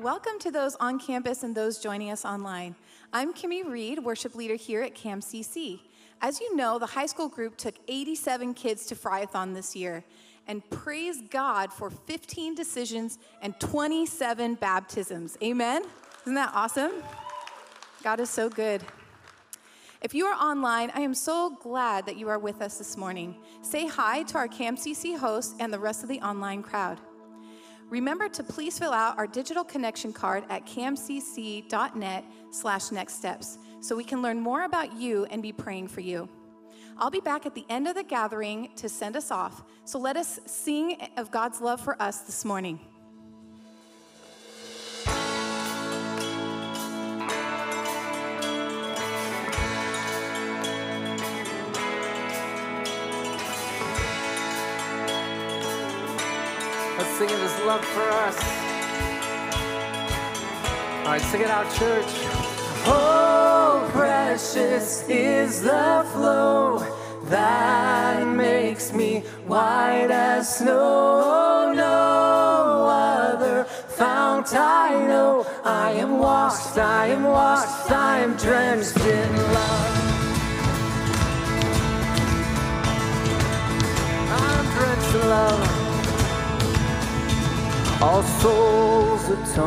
Welcome to those on campus and those joining us online. I'm Kimmy Reed, worship leader here at CAMCC. As you know, the high school group took 87 kids to Fryathon this year, and praise God for 15 decisions and 27 baptisms. Amen? Isn't that awesome? God is so good. If you are online, I am so glad that you are with us this morning. Say hi to our CAMCC hosts and the rest of the online crowd. Remember to please fill out our digital connection card at camcc.net slash next steps so we can learn more about you and be praying for you. I'll be back at the end of the gathering to send us off, so let us sing of God's love for us this morning. Let's sing of his love for us. All right, sing it out, church. Oh, precious is the flow that makes me white as snow. Oh, no other fount I oh, know. I am washed, I am washed, I am drenched in love. I'm drenched in love. All souls atone.